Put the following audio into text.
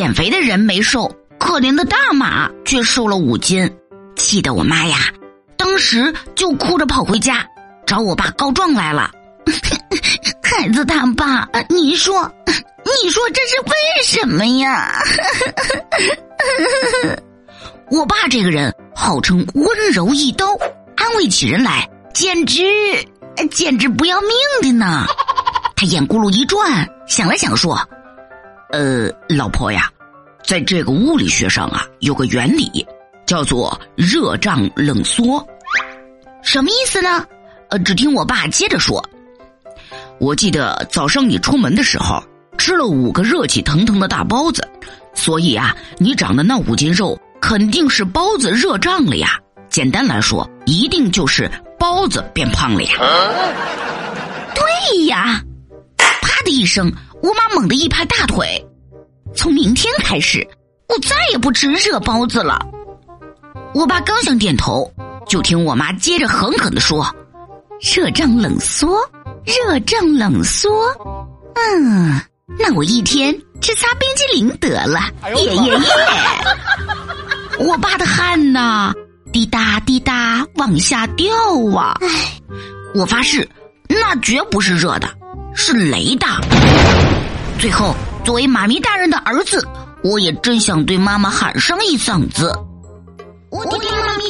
减肥的人没瘦，可怜的大马却瘦了五斤，气得我妈呀，当时就哭着跑回家找我爸告状来了。孩子他爸，你说，你说这是为什么呀？我爸这个人号称温柔一刀，安慰起人来简直简直不要命的呢。他眼咕噜一转，想了想说：“呃，老婆呀，在这个物理学上啊，有个原理叫做热胀冷缩，什么意思呢？”呃，只听我爸接着说：“我记得早上你出门的时候吃了五个热气腾腾的大包子，所以啊，你长的那五斤肉肯定是包子热胀了呀。简单来说，一定就是包子变胖了呀。”对呀。啪的一声，我妈猛地一拍大腿，从明天开始，我再也不吃热包子了。我爸刚想点头，就听我妈接着狠狠的说：“热胀冷缩，热胀冷缩。嗯，那我一天吃仨冰激凌得了，耶耶耶！”我爸的汗呐，滴答滴答往下掉啊！唉，我发誓，那绝不是热的。是雷的。最后，作为妈咪大人的儿子，我也真想对妈妈喊上一嗓子：“我的妈咪。”